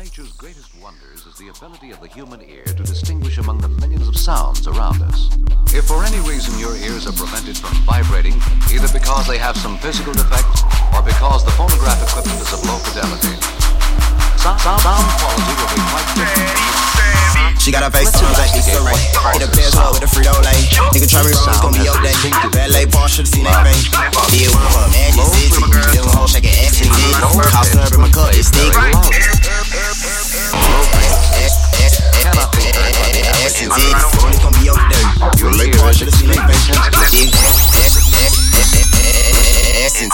nature's greatest wonders is the ability of the human ear to distinguish among the millions of sounds around us. If for any reason your ears are prevented from vibrating, either because they have some physical defect or because the phonograph equipment is of low fidelity, sound, sound, sound quality will be quite different. She got her face on like Issa Rae. Hit a Benz with a Frito Lay. Nigga try me wrong, it's gonna be your day. Ballet bar should've seen that face. Deal with her, man,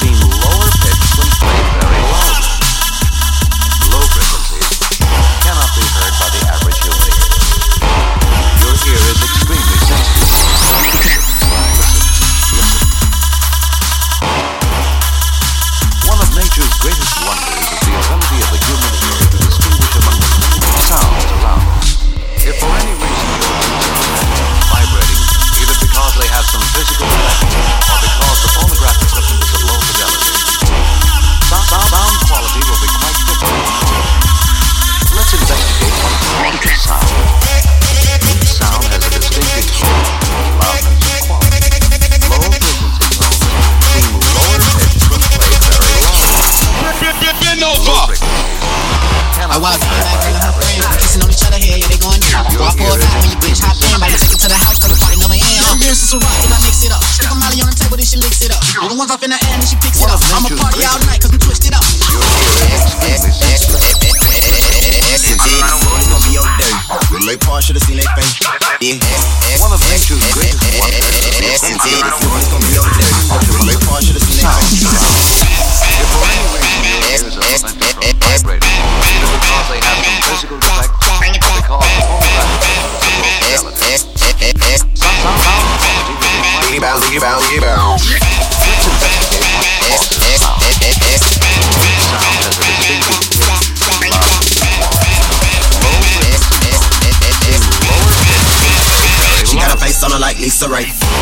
Seem lower take it to the house, cause the party never end. Uh, here's some rock and I mix it up. Stick a molly on the table, then she licks it up. The ones off in the air, and then she picks it One up. of I'ma party all greatest- night, cause we twist it up. Your ear is extremely sensitive. Ass and titties, only gonna be your day. Relay part should've seen that face. Yeah. One of nature's greatest wonders is the Ass and ability titties, only gonna be your day. Relay part should've seen that sounds face. around us. If for any reason a She got low. face on her like Lisa Ray.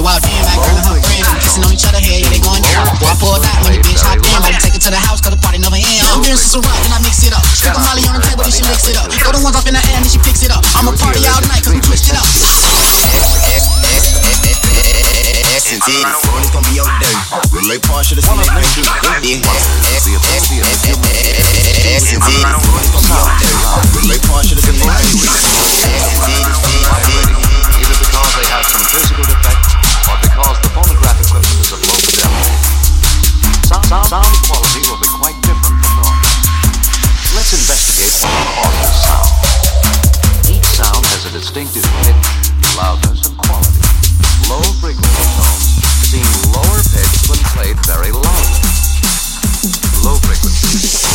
I walked in like girl and her friends, kissing on each other, yeah, they going down. Four or five when your bitch hop in, to take it to the house, cause the party never end. I'm here's some rock and I mix it up. Stick a molly on the table, then she licks it up. Throw the ones off in the air, and she picks it up. I'ma party all night, cause we twist it up. Ass and titties, only gonna be your day. Relay part should've seen One of that the the ear to Ass and titties, the only gonna be your day. Relay part should've seen that sound, quality will be quite different from normal. Let's investigate sound. Each sound has a distinctive pitch, loudness, and quality. Low frequency tones seem lower pitched when played very loud. Low frequency.